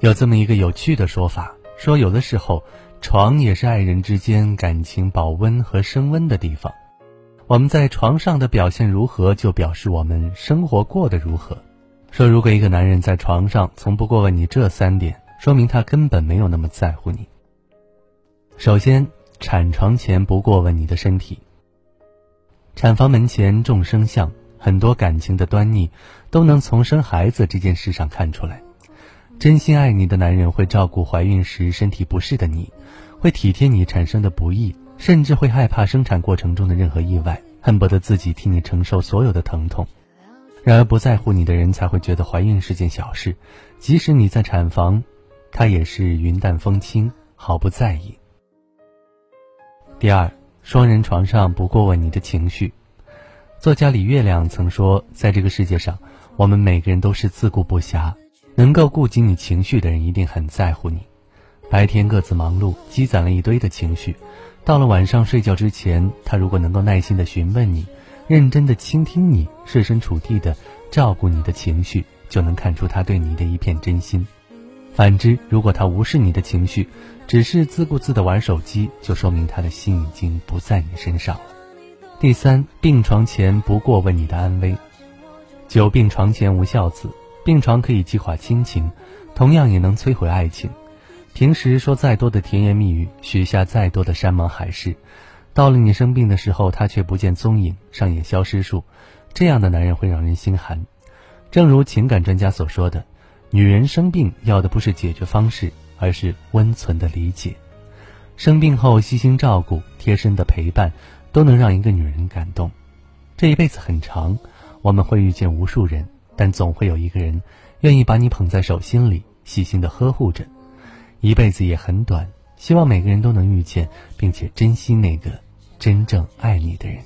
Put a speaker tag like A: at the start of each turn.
A: 有这么一个有趣的说法，说有的时候，床也是爱人之间感情保温和升温的地方。我们在床上的表现如何，就表示我们生活过得如何。说如果一个男人在床上从不过问你这三点，说明他根本没有那么在乎你。首先，产床前不过问你的身体。产房门前众生相，很多感情的端倪都能从生孩子这件事上看出来。真心爱你的男人会照顾怀孕时身体不适的你，会体贴你产生的不易，甚至会害怕生产过程中的任何意外，恨不得自己替你承受所有的疼痛。然而不在乎你的人才会觉得怀孕是件小事，即使你在产房，他也是云淡风轻，毫不在意。第二，双人床上不过问你的情绪。作家李月亮曾说，在这个世界上，我们每个人都是自顾不暇。能够顾及你情绪的人一定很在乎你。白天各自忙碌，积攒了一堆的情绪，到了晚上睡觉之前，他如果能够耐心的询问你，认真的倾听你，设身处地的照顾你的情绪，就能看出他对你的一片真心。反之，如果他无视你的情绪，只是自顾自的玩手机，就说明他的心已经不在你身上了。第三，病床前不过问你的安危，久病床前无孝子。病床可以激化亲情，同样也能摧毁爱情。平时说再多的甜言蜜语，许下再多的山盟海誓，到了你生病的时候，他却不见踪影，上演消失术。这样的男人会让人心寒。正如情感专家所说的，女人生病要的不是解决方式，而是温存的理解。生病后悉心照顾、贴身的陪伴，都能让一个女人感动。这一辈子很长，我们会遇见无数人。但总会有一个人，愿意把你捧在手心里，细心的呵护着。一辈子也很短，希望每个人都能遇见，并且珍惜那个真正爱你的人。